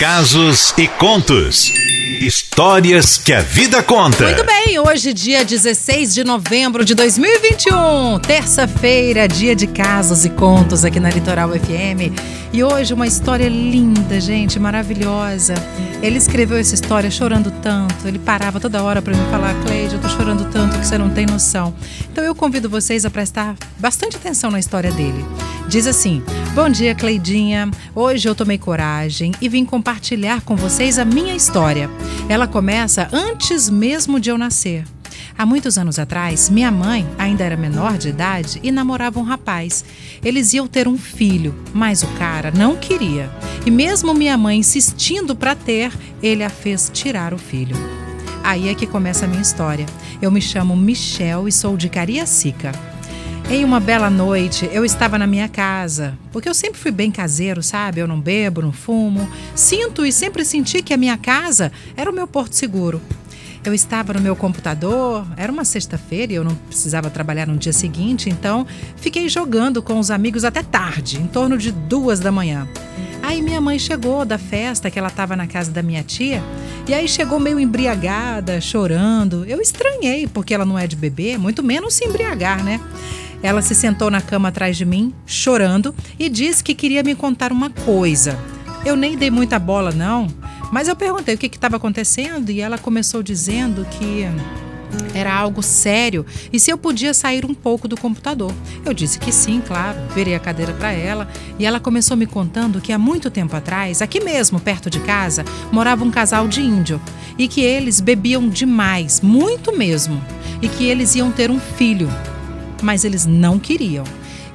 casos e contos. Histórias que a vida conta. Muito bem, hoje, dia 16 de novembro de 2021, terça-feira, dia de casos e contos aqui na Litoral FM. E hoje, uma história linda, gente, maravilhosa. Ele escreveu essa história chorando tanto, ele parava toda hora para me falar, Cleide, eu tô chorando tanto que você não tem noção. Então eu convido vocês a prestar bastante atenção na história dele. Diz assim: Bom dia, Cleidinha. Hoje eu tomei coragem e vim compartilhar com vocês a minha história. Ela começa antes mesmo de eu nascer. Há muitos anos atrás, minha mãe ainda era menor de idade e namorava um rapaz. Eles iam ter um filho, mas o cara não queria. E mesmo minha mãe insistindo para ter, ele a fez tirar o filho. Aí é que começa a minha história. Eu me chamo Michel e sou de Cariacica. Em uma bela noite, eu estava na minha casa, porque eu sempre fui bem caseiro, sabe? Eu não bebo, não fumo. Sinto e sempre senti que a minha casa era o meu porto seguro. Eu estava no meu computador, era uma sexta-feira e eu não precisava trabalhar no dia seguinte, então fiquei jogando com os amigos até tarde, em torno de duas da manhã. Aí minha mãe chegou da festa que ela estava na casa da minha tia, e aí chegou meio embriagada, chorando. Eu estranhei, porque ela não é de beber, muito menos se embriagar, né? Ela se sentou na cama atrás de mim, chorando, e disse que queria me contar uma coisa. Eu nem dei muita bola, não, mas eu perguntei o que estava acontecendo e ela começou dizendo que era algo sério e se eu podia sair um pouco do computador. Eu disse que sim, claro, virei a cadeira para ela e ela começou me contando que há muito tempo atrás, aqui mesmo, perto de casa, morava um casal de índio e que eles bebiam demais, muito mesmo, e que eles iam ter um filho mas eles não queriam.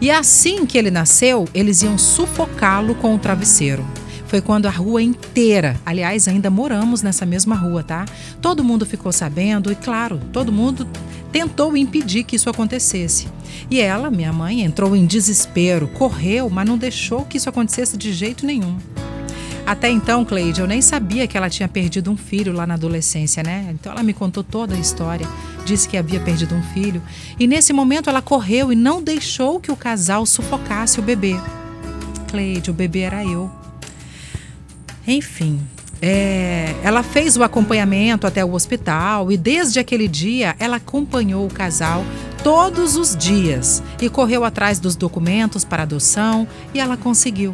E assim que ele nasceu, eles iam sufocá-lo com o travesseiro. Foi quando a rua inteira, aliás, ainda moramos nessa mesma rua, tá? Todo mundo ficou sabendo e, claro, todo mundo tentou impedir que isso acontecesse. E ela, minha mãe, entrou em desespero, correu, mas não deixou que isso acontecesse de jeito nenhum. Até então, Cleide, eu nem sabia que ela tinha perdido um filho lá na adolescência, né? Então ela me contou toda a história, disse que havia perdido um filho. E nesse momento ela correu e não deixou que o casal sufocasse o bebê. Cleide, o bebê era eu. Enfim, é, ela fez o acompanhamento até o hospital e desde aquele dia ela acompanhou o casal todos os dias e correu atrás dos documentos para adoção e ela conseguiu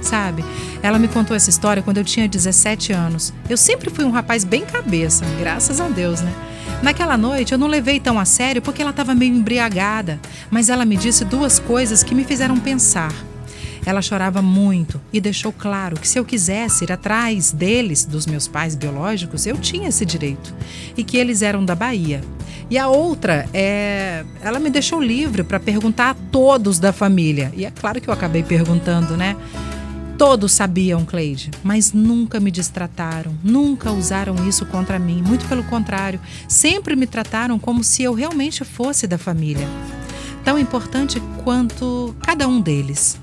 sabe? Ela me contou essa história quando eu tinha 17 anos. Eu sempre fui um rapaz bem cabeça, graças a Deus, né? Naquela noite eu não levei tão a sério porque ela estava meio embriagada, mas ela me disse duas coisas que me fizeram pensar. Ela chorava muito e deixou claro que se eu quisesse ir atrás deles, dos meus pais biológicos, eu tinha esse direito e que eles eram da Bahia. E a outra é, ela me deixou livre para perguntar a todos da família. E é claro que eu acabei perguntando, né? Todos sabiam, Cleide, mas nunca me distrataram, nunca usaram isso contra mim. Muito pelo contrário, sempre me trataram como se eu realmente fosse da família. Tão importante quanto cada um deles.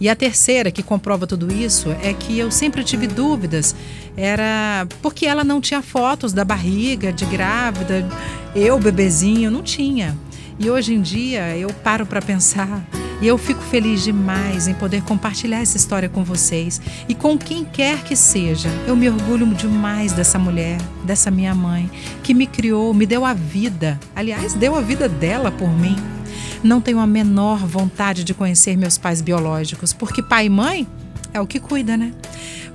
E a terceira que comprova tudo isso é que eu sempre tive dúvidas. Era porque ela não tinha fotos da barriga, de grávida, eu, bebezinho, não tinha. E hoje em dia eu paro para pensar e eu fico feliz demais em poder compartilhar essa história com vocês e com quem quer que seja. Eu me orgulho demais dessa mulher, dessa minha mãe, que me criou, me deu a vida. Aliás, deu a vida dela por mim. Não tenho a menor vontade de conhecer meus pais biológicos, porque pai e mãe é o que cuida, né?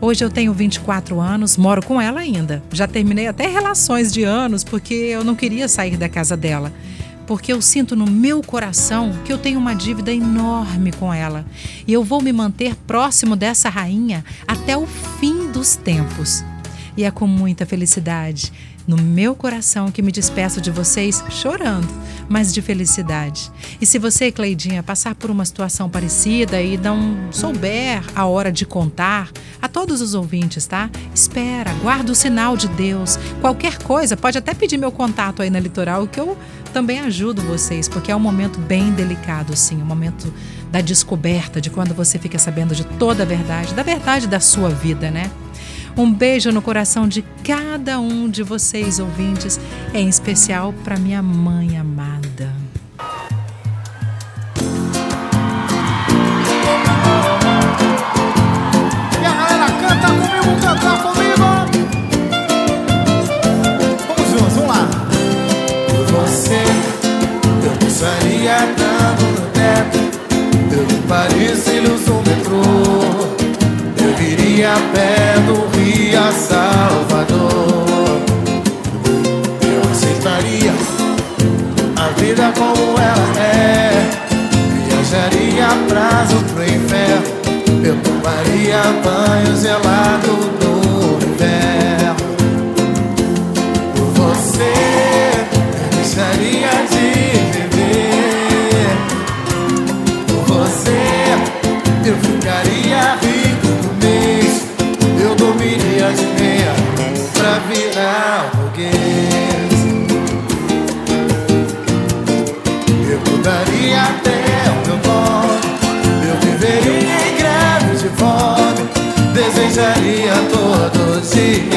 Hoje eu tenho 24 anos, moro com ela ainda. Já terminei até relações de anos porque eu não queria sair da casa dela porque eu sinto no meu coração que eu tenho uma dívida enorme com ela e eu vou me manter próximo dessa rainha até o fim dos tempos. E é com muita felicidade no meu coração que me despeço de vocês chorando, mas de felicidade. E se você, Cleidinha, passar por uma situação parecida e não souber a hora de contar, a todos os ouvintes, tá? Espera, guarda o sinal de Deus. Qualquer coisa, pode até pedir meu contato aí na Litoral, que eu também ajudo vocês, porque é um momento bem delicado, sim, um momento da descoberta, de quando você fica sabendo de toda a verdade, da verdade da sua vida, né? Um beijo no coração de cada um de vocês ouvintes, em especial para minha mãe amada. E a galera canta comigo, comigo. Vamos juntos, vamos lá. Você, eu no teto, Paris e o metrô. Eu viria a pé como ela é. Viajaria prazo pro inferno. Eu tomaria banho gelado no mudaria até o meu nome. Eu viveria em greve de fome. Desejaria todo dia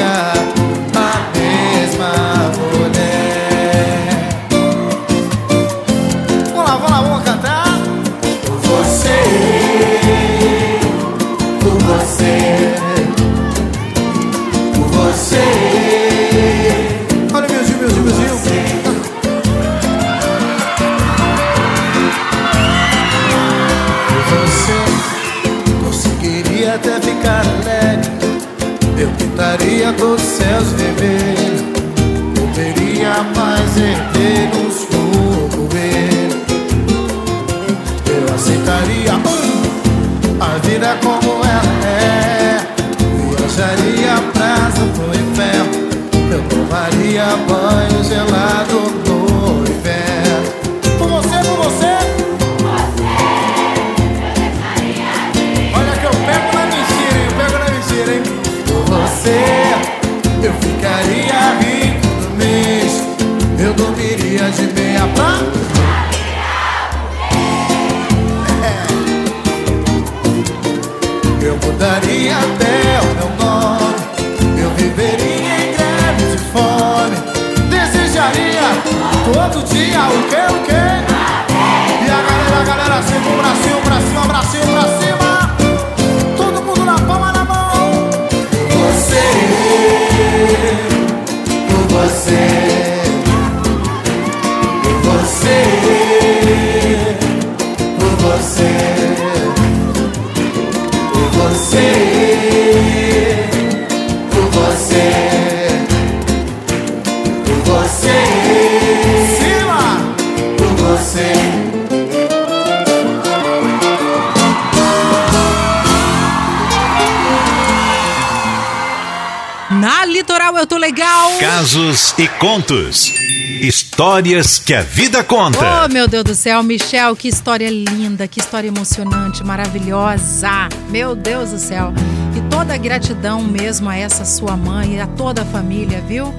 Litoral eu tô legal. Casos e contos. Histórias que a vida conta. Oh, meu Deus do céu, Michel, que história linda, que história emocionante, maravilhosa. Meu Deus do céu. E toda a gratidão mesmo a essa sua mãe e a toda a família, viu?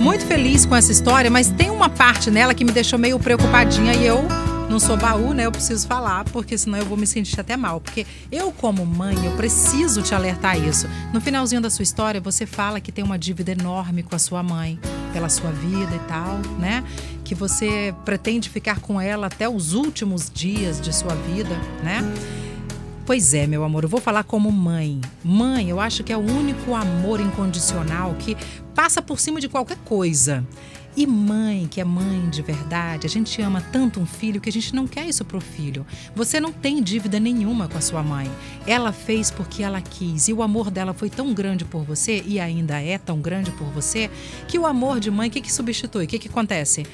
Muito feliz com essa história, mas tem uma parte nela que me deixou meio preocupadinha e eu não sou baú, né? Eu preciso falar, porque senão eu vou me sentir até mal. Porque eu, como mãe, eu preciso te alertar isso. No finalzinho da sua história, você fala que tem uma dívida enorme com a sua mãe, pela sua vida e tal, né? Que você pretende ficar com ela até os últimos dias de sua vida, né? Pois é, meu amor, eu vou falar como mãe. Mãe, eu acho que é o único amor incondicional que passa por cima de qualquer coisa. E mãe, que é mãe de verdade, a gente ama tanto um filho que a gente não quer isso pro filho. Você não tem dívida nenhuma com a sua mãe. Ela fez porque ela quis e o amor dela foi tão grande por você e ainda é tão grande por você que o amor de mãe, o que, que substitui? O que, que acontece?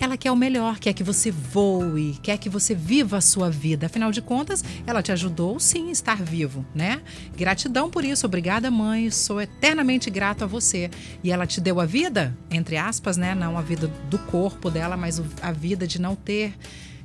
Ela quer o melhor, quer que você voe, quer que você viva a sua vida. Afinal de contas, ela te ajudou sim a estar vivo, né? Gratidão por isso. Obrigada, mãe. Sou eternamente grato a você. E ela te deu a vida, entre aspas, né? Não a vida do corpo dela, mas a vida de não ter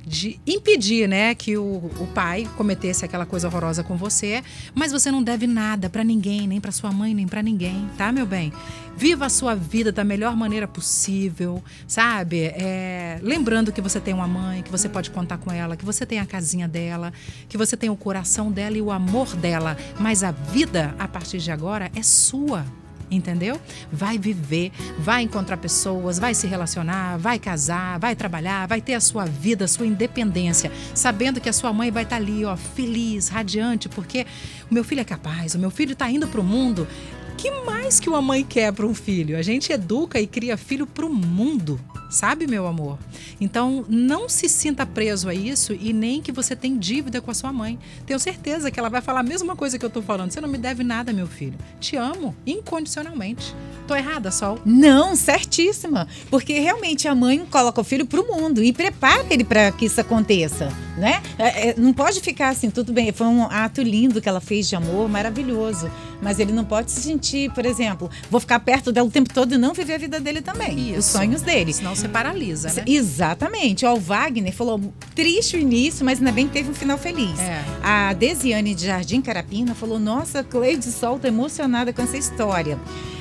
de impedir, né, que o, o pai cometesse aquela coisa horrorosa com você, mas você não deve nada pra ninguém, nem pra sua mãe, nem pra ninguém, tá, meu bem? Viva a sua vida da melhor maneira possível, sabe? É, lembrando que você tem uma mãe, que você pode contar com ela, que você tem a casinha dela, que você tem o coração dela e o amor dela, mas a vida a partir de agora é sua. Entendeu? Vai viver, vai encontrar pessoas, vai se relacionar, vai casar, vai trabalhar, vai ter a sua vida, a sua independência, sabendo que a sua mãe vai estar ali, ó, feliz, radiante, porque o meu filho é capaz, o meu filho está indo para o mundo. Que mais mais que uma mãe quer para um filho. A gente educa e cria filho para o mundo. Sabe, meu amor? Então, não se sinta preso a isso e nem que você tem dívida com a sua mãe. Tenho certeza que ela vai falar a mesma coisa que eu tô falando. Você não me deve nada, meu filho. Te amo incondicionalmente. Tô errada, Sol? Não, certíssima. Porque realmente a mãe coloca o filho pro mundo e prepara ele para que isso aconteça, né? É, é, não pode ficar assim, tudo bem, foi um ato lindo que ela fez de amor, maravilhoso. Mas ele não pode se sentir, por exemplo, vou ficar perto dela o tempo todo e não viver a vida dele também. Isso. Os sonhos dele. Senão você paralisa, né? Exatamente. Ó, o Wagner falou triste o início, mas ainda bem que teve um final feliz. É. A Desiane de Jardim Carapina falou: Nossa, Cleide Sol, tô emocionada com essa história.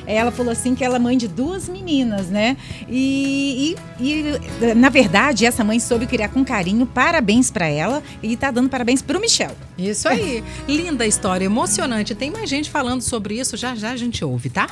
Ela falou assim que ela é mãe de duas meninas, né? E, e, e, na verdade, essa mãe soube criar com carinho. Parabéns para ela e tá dando parabéns pro Michel. Isso aí. Linda história, emocionante. Tem mais gente falando sobre isso, já já a gente ouve, tá?